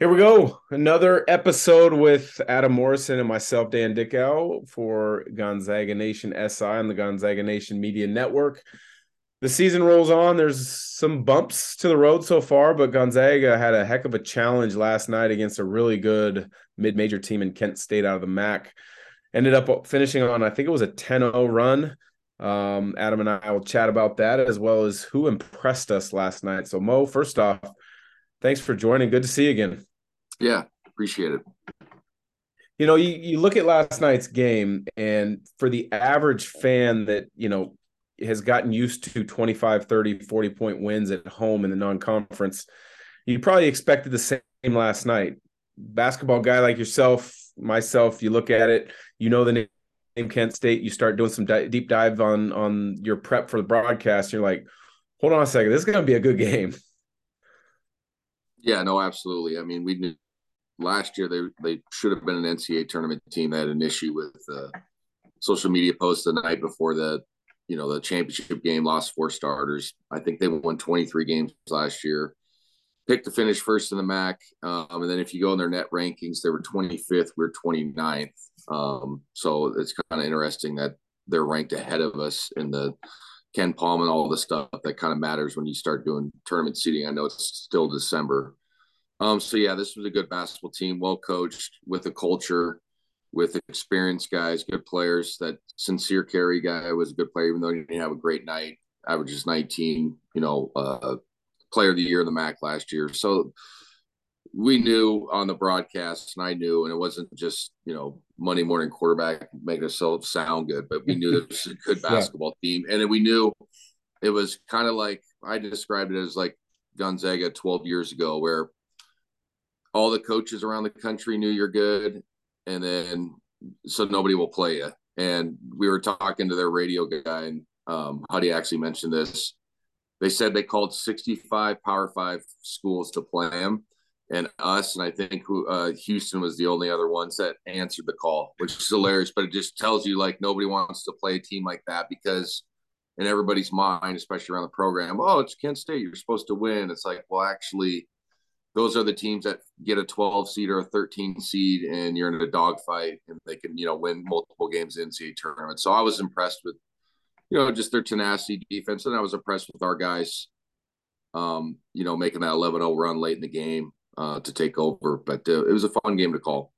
Here we go. Another episode with Adam Morrison and myself, Dan Dickau, for Gonzaga Nation SI and the Gonzaga Nation Media Network. The season rolls on. There's some bumps to the road so far, but Gonzaga had a heck of a challenge last night against a really good mid major team in Kent State out of the MAC. Ended up finishing on, I think it was a 10 0 run. Um, Adam and I will chat about that as well as who impressed us last night. So, Mo, first off, thanks for joining. Good to see you again. Yeah, appreciate it. You know, you, you look at last night's game, and for the average fan that, you know, has gotten used to 25, 30, 40 point wins at home in the non conference, you probably expected the same last night. Basketball guy like yourself, myself, you look at it, you know the name Kent State, you start doing some di- deep dive on on your prep for the broadcast. You're like, hold on a second, this is going to be a good game. Yeah, no, absolutely. I mean, we knew last year they they should have been an NCAA tournament team. They had an issue with uh, social media posts the night before the you know the championship game. Lost four starters. I think they won 23 games last year. Picked to finish first in the MAC, um, and then if you go in their net rankings, they were 25th. We're 29th. Um, so it's kind of interesting that they're ranked ahead of us in the KenPom and all the stuff that kind of matters when you start doing tournament seating. I know it's still December, um, so yeah, this was a good basketball team, well coached, with a culture, with experienced guys, good players. That Sincere Carry guy was a good player, even though he didn't have a great night. Averages 19, you know, uh, player of the year in the MAC last year. So we knew on the broadcast, and I knew, and it wasn't just you know Monday morning quarterback making us sound good, but we knew that it was a good basketball yeah. team, and we knew it was kind of like I described it as like Gonzaga 12 years ago, where all the coaches around the country knew you're good, and then so nobody will play you. And we were talking to their radio guy, and um, Huddy actually mentioned this. They said they called 65 Power Five schools to play them, and us, and I think uh, Houston was the only other ones that answered the call, which is hilarious. But it just tells you like nobody wants to play a team like that because in everybody's mind, especially around the program, oh, it's Kent State, you're supposed to win. It's like, well, actually, those are the teams that get a 12 seed or a 13 seed and you're in a dogfight and they can you know win multiple games in NCAA tournament. So I was impressed with you know just their tenacity defense and I was impressed with our guys um you know making that 11-0 run late in the game uh to take over but uh, it was a fun game to call.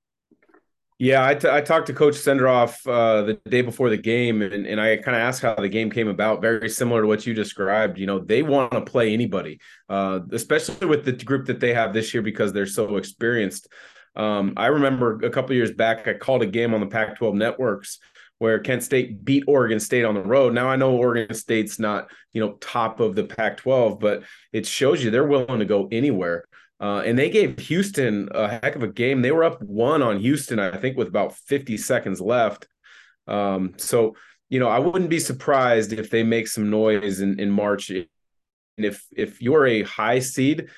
Yeah, I, t- I talked to Coach Senderoff uh, the day before the game, and, and I kind of asked how the game came about. Very similar to what you described. You know, they want to play anybody, uh, especially with the group that they have this year because they're so experienced. Um, I remember a couple years back, I called a game on the Pac-12 networks where Kent State beat Oregon State on the road. Now I know Oregon State's not you know top of the Pac-12, but it shows you they're willing to go anywhere. Uh, and they gave Houston a heck of a game. They were up one on Houston, I think, with about 50 seconds left. Um, so, you know, I wouldn't be surprised if they make some noise in, in March. And if if you're a high seed,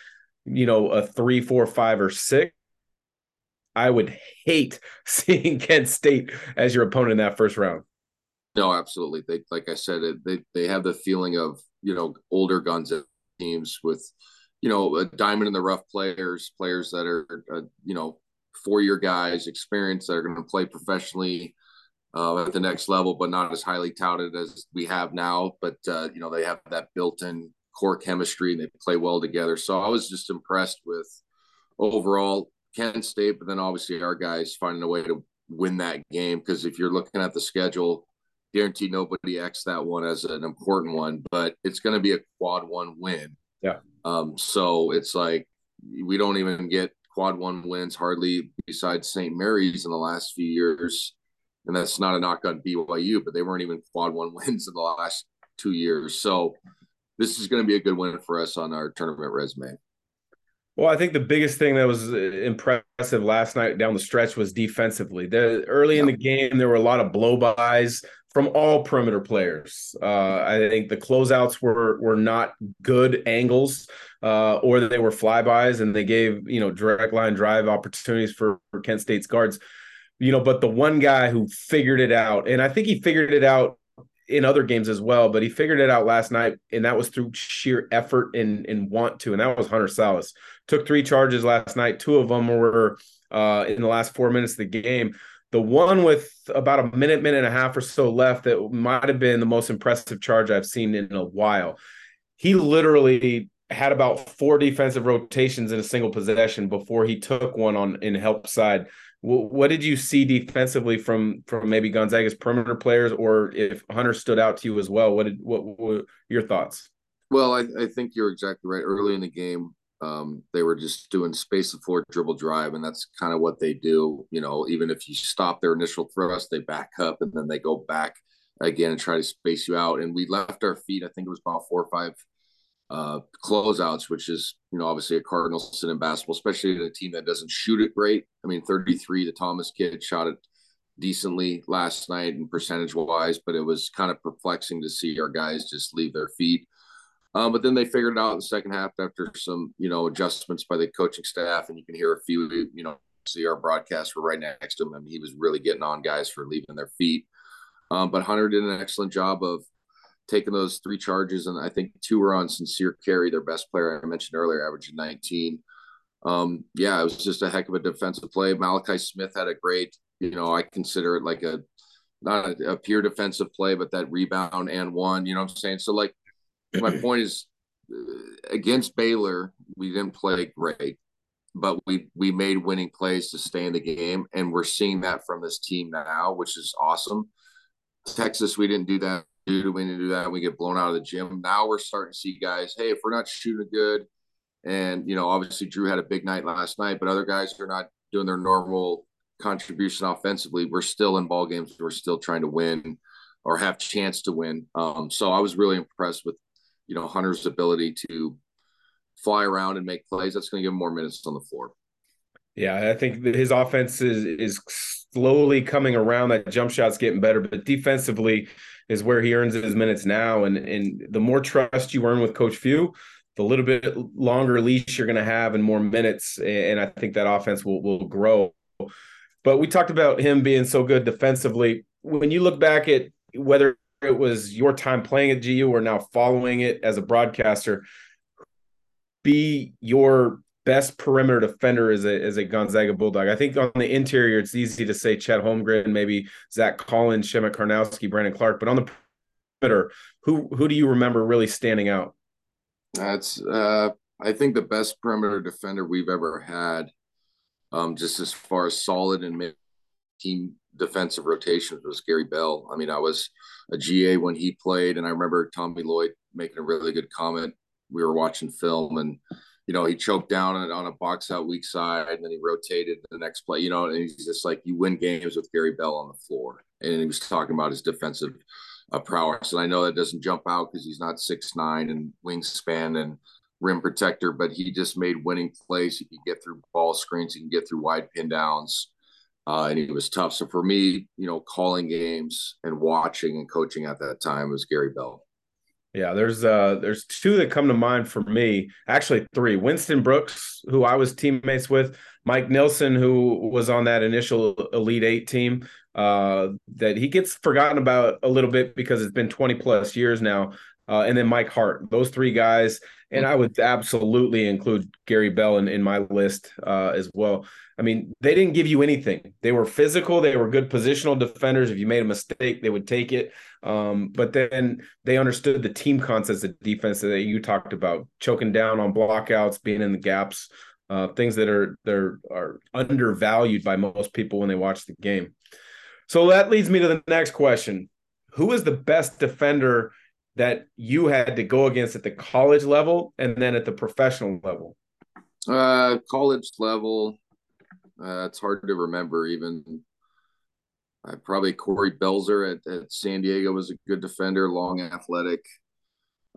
you know, a three, four, five, or six, I would hate seeing Kent State as your opponent in that first round. No, absolutely. They, like I said, they they have the feeling of you know older guns teams with you know, a diamond in the rough players, players that are, uh, you know, four year guys, experience that are going to play professionally uh, at the next level, but not as highly touted as we have now. But, uh, you know, they have that built in core chemistry and they play well together. So I was just impressed with overall Kent State, but then obviously our guys finding a way to win that game. Because if you're looking at the schedule, guaranteed nobody X that one as an important one, but it's going to be a quad one win. Yeah. Um, so it's like we don't even get quad one wins hardly besides St. Mary's in the last few years. And that's not a knock on BYU, but they weren't even quad one wins in the last two years. So this is going to be a good win for us on our tournament resume. Well, I think the biggest thing that was impressive last night down the stretch was defensively. The, early in the game, there were a lot of blowbys from all perimeter players. Uh, I think the closeouts were were not good angles, uh, or they were flybys, and they gave you know direct line drive opportunities for, for Kent State's guards. You know, but the one guy who figured it out, and I think he figured it out in other games as well, but he figured it out last night, and that was through sheer effort and, and want to. And that was Hunter Sallis. Took three charges last night. Two of them were uh, in the last four minutes of the game. The one with about a minute, minute and a half or so left that might have been the most impressive charge I've seen in a while. He literally had about four defensive rotations in a single possession before he took one on in help side what did you see defensively from from maybe Gonzaga's perimeter players, or if Hunter stood out to you as well? What did what, what were your thoughts? Well, I, I think you're exactly right. Early in the game, um, they were just doing space the floor dribble drive, and that's kind of what they do. You know, even if you stop their initial thrust, they back up and then they go back again and try to space you out. And we left our feet. I think it was about four or five uh, closeouts, which is you know obviously a cardinal sin in basketball, especially in a team that doesn't shoot it great. I mean, 33, the Thomas kid shot it decently last night and percentage wise, but it was kind of perplexing to see our guys just leave their feet. Um, but then they figured it out in the second half after some you know adjustments by the coaching staff, and you can hear a few you know see our broadcast were right next to him. I mean, he was really getting on guys for leaving their feet. Um, but Hunter did an excellent job of taking those three charges, and I think two were on Sincere Carry, their best player I mentioned earlier, averaging 19. Um, yeah, it was just a heck of a defensive play. Malachi Smith had a great, you know, I consider it like a not a, a pure defensive play, but that rebound and one. You know what I'm saying? So like, my point is, against Baylor, we didn't play great, but we we made winning plays to stay in the game, and we're seeing that from this team now, which is awesome. Texas, we didn't do that we didn't do that. We get blown out of the gym. Now we're starting to see guys. Hey, if we're not shooting good, and you know, obviously Drew had a big night last night, but other guys are not doing their normal contribution offensively. We're still in ball games. We're still trying to win or have chance to win. Um, so I was really impressed with you know Hunter's ability to fly around and make plays. That's going to give him more minutes on the floor. Yeah, I think his offense is is slowly coming around. That jump shot's getting better, but defensively is where he earns his minutes now. And and the more trust you earn with Coach Few, the little bit longer leash you're going to have and more minutes. And I think that offense will will grow. But we talked about him being so good defensively. When you look back at whether it was your time playing at GU or now following it as a broadcaster, be your best perimeter defender as a as a Gonzaga Bulldog. I think on the interior, it's easy to say Chet Holmgren, maybe Zach Collins, Przemek Karnowski, Brandon Clarke, but on the perimeter, who who do you remember really standing out? That's uh, I think the best perimeter defender we've ever had. Um, just as far as solid and team defensive rotations was Gary Bell. I mean, I was a GA when he played, and I remember Tommy Lloyd making a really good comment. We were watching film and you know, he choked down on, a box out weak side and then he rotated the next play, you know, and he's just like, you win games with Gary Bell on the floor. And he was talking about his defensive uh, prowess. And I know that doesn't jump out because he's not six nine and wingspan and rim protector, but he just made winning plays. He could get through ball screens, he can get through wide pin downs. Uh, and he was tough. So for me, you know, calling games and watching and coaching at that time was Gary Bell. Yeah, there's uh there's two that come to mind for me. Actually, three. Winston Brooks, who I was teammates with, Mike Nilson, who was on that initial Elite Eight team. Uh, that he gets forgotten about a little bit because it's been 20 plus years now. Uh, and then Mike Hart, those three guys, and I would absolutely include Gary Bell in, in my list uh, as well. I mean, they didn't give you anything. They were physical. They were good positional defenders. If you made a mistake, they would take it. Um, but then they understood the team concepts of defense that you talked about, choking down on blockouts, being in the gaps, uh, things that are they're are undervalued by most people when they watch the game. So that leads me to the next question: Who is the best defender that you had to go against at the college level and then at the professional level? Uh, college level, uh, it's hard to remember even uh, probably Corey Belser at, at San Diego was a good defender, long, athletic.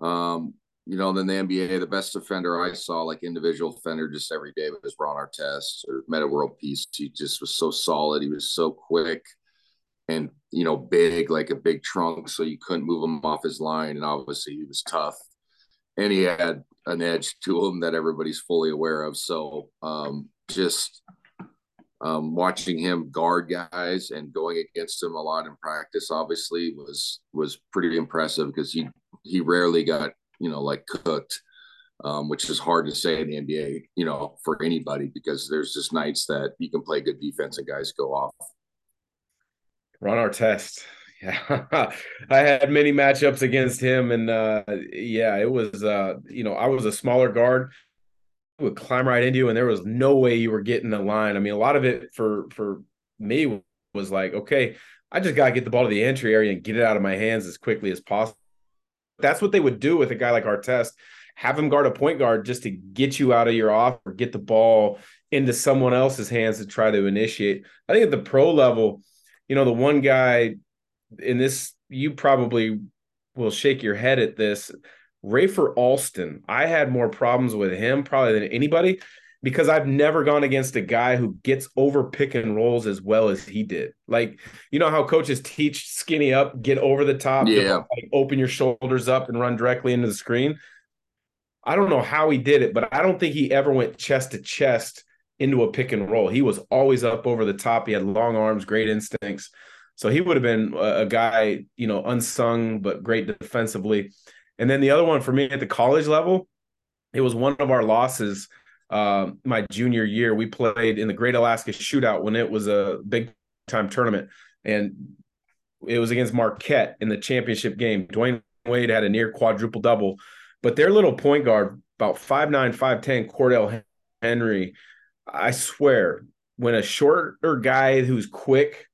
Um, you know, then the NBA, the best defender I saw, like individual defender, just every day was Ron Artest or Metta World Peace. He just was so solid. He was so quick and you know big, like a big trunk, so you couldn't move him off his line. And obviously, he was tough, and he had an edge to him that everybody's fully aware of. So, um, just um, watching him guard guys and going against him a lot in practice obviously was was pretty impressive because he he rarely got you know like cooked um, which is hard to say in the nba you know for anybody because there's just nights that you can play good defense and guys go off Ron Artest. Yeah, I had many matchups against him, and uh, yeah, it was uh, you know I was a smaller guard, would climb right into you, and there was no way you were getting the line. I mean, a lot of it for for me was like, okay, I just gotta get the ball to the entry area and get it out of my hands as quickly as possible. That's what they would do with a guy like Artest. Have him guard a point guard just to get you out of your off or get the ball into someone else's hands to try to initiate. I think at the pro level, you know, the one guy in this, you probably will shake your head at this. Rafer Alston, I had more problems with him probably than anybody because I've never gone against a guy who gets over pick and rolls as well as he did. Like, you know how coaches teach skinny up, get over the top, yeah, like open your shoulders up and run directly into the screen. I don't know how he did it, but I don't think he ever went chest to chest into a pick and roll. He was always up over the top. He had long arms, great instincts. So he would have been a, guy, you know, unsung but great defensively. And then the other one for me at the college level, it was one of our losses. Uh, my junior year, we played in the Great Alaska Shootout when it was a big time tournament, and it was against Marquette in the championship game. Dwyane Wade had a near quadruple double, but their little point guard, about five nine, five ten, Cordell Henry, I swear, when a shorter guy who's quick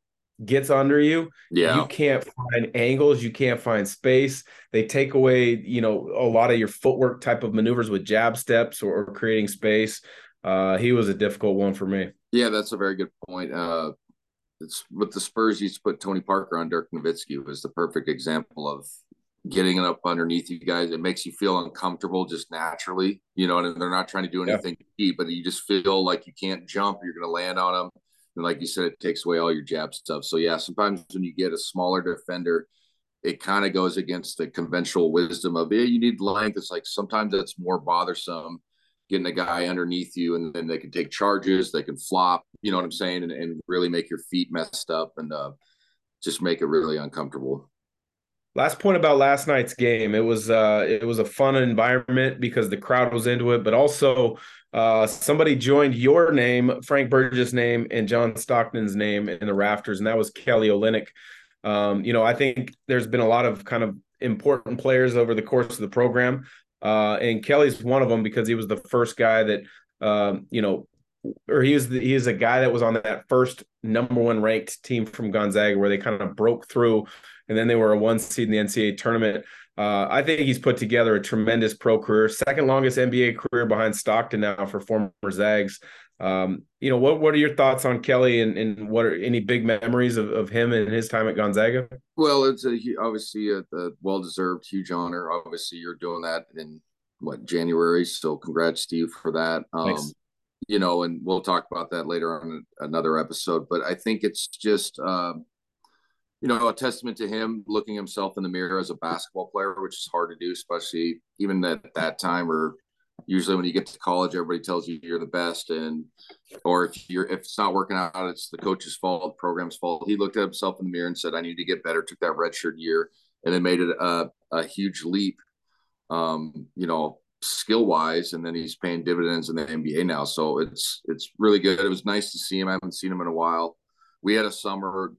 gets under you, yeah. you can't find angles, you can't find space. They take away, you know, a lot of your footwork type of maneuvers with jab steps or, creating space. Uh, he was a difficult one for me. Yeah, that's a very good point. Uh, it's with the Spurs used to put Tony Parker on Dirk Nowitzki was the perfect example of getting it up underneath you guys. It makes you feel uncomfortable just naturally, you know, and they're not trying to do anything yeah. but you just feel like you can't jump. You're going to land on them. And like you said, it takes away all your jab stuff. So yeah, sometimes when you get a smaller defender, it kind of goes against the conventional wisdom of, yeah, you need length. It's like sometimes it's more bothersome getting a guy underneath you and then they can take charges, they can flop, you know what I'm saying, and, and really make your feet messed up and uh, just make it really uncomfortable. Last point about last night's game. It was uh it was a fun environment because the crowd was into it, but also uh somebody joined your name, Frank Burgess' name, and John Stockton's name in the rafters, and that was Kelly Olynyk. Um, you know, I think there's been a lot of kind of important players over the course of the program. Uh, and Kelly's one of them because he was the first guy that um, you know, or he was the, he is a guy that was on that first number one ranked team from Gonzaga where they kind of broke through and then they were a one seed in the NCAA tournament. Uh, I think he's put together a tremendous pro career, second longest NBA career behind Stockton now for former Zags. Um, you know, what what are your thoughts on Kelly and, and what are any big memories of, of him and his time at Gonzaga? Well, it's a, obviously a, a well deserved, huge honor. Obviously, you're doing that in what January, so congrats, to you for that. Um, you know, and we'll talk about that later on another episode. But I think it's just. Uh, you know, a testament to him looking himself in the mirror as a basketball player, which is hard to do, especially even at that time or usually when you get to college, everybody tells you you're the best. And, or if you're, if it's not working out, it's the coach's fault, the program's fault. He looked at himself in the mirror and said, I need to get better, took that redshirt year and then made it a, a huge leap, um, you know, skill wise. And then he's paying dividends in the NBA now. So it's, it's really good. It was nice to see him. I haven't seen him in a while. We had a summer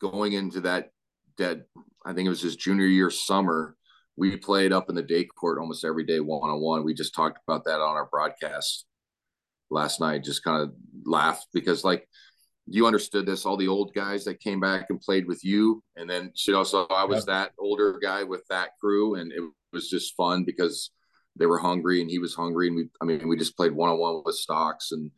going into that dead, I think it was his junior year summer. We played up in the day court almost every day one on one. We just talked about that on our broadcast last night. Just kind of laughed because like you understood this. All the old guys that came back and played with you, and then you know, so I was that older guy with that crew, and it was just fun because they were hungry and he was hungry, and we, I mean, we just played one on one with Stocks and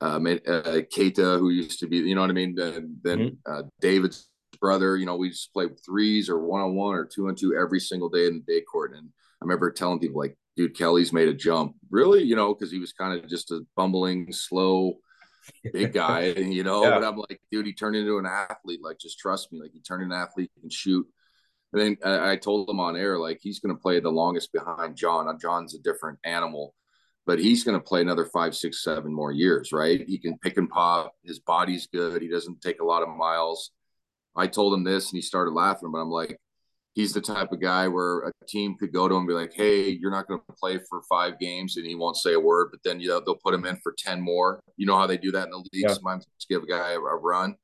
uh, uh, Keita, who used to be, you know what I mean? then mm-hmm. uh, David's brother, you know, we just played threes or one on one or two on two every single day in the day court. And I remember telling people, like, dude, Kelly's made a jump. Really? You know, because he was kind of just a bumbling, slow, big guy, you know. Yeah. But I'm like, dude, he turned into an athlete. Like, just trust me. Like, he turned into an athlete, he can shoot. And then I, I told him on air, like, he's going to play the longest behind John. Uh, John's a different animal but he's going to play another five, six, seven more years, right? He can pick and pop. His body's good. He doesn't take a lot of miles. I told him this and he started laughing, but I'm like, he's the type of guy where a team could go to him and be like, hey, you're not going to play for five games and he won't say a word, but then you know, they'll put him in for 10 more. You know how they do that in the league? Yeah. Sometimes give a guy a, a run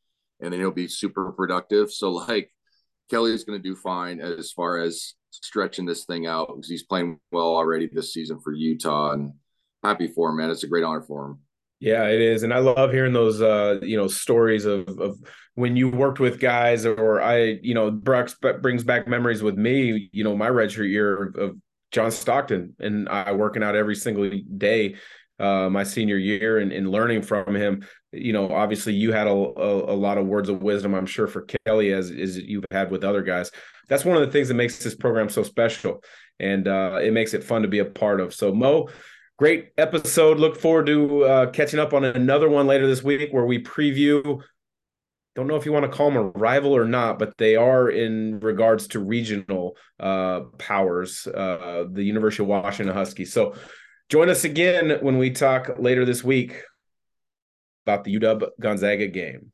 and then he'll be super productive. So, like, Kelly is going to do fine as far as stretching this thing out because he's playing well already this season for Utah and happy for him, man. It's a great honor for him. Yeah, it is, and I love hearing those, uh, you know, stories of of when you worked with guys, or I, you know, Brooks brings back memories with me. You know, my redshirt year of John Stockton and I working out every single day uh, my senior year and, and, learning from him. You know, obviously you had a, a, a, lot of words of wisdom, I'm sure, for Kelly as, as you've had with other guys. That's one of the things that makes this program so special. And uh, it makes it fun to be a part of. So, Mo, great episode. Look forward to uh, catching up on another one later this week where we preview. Don't know if you want to call them a rival or not, but they are in regards to regional uh, powers, uh, the University of Washington Huskies. So join us again when we talk later this week about the UW Gonzaga game.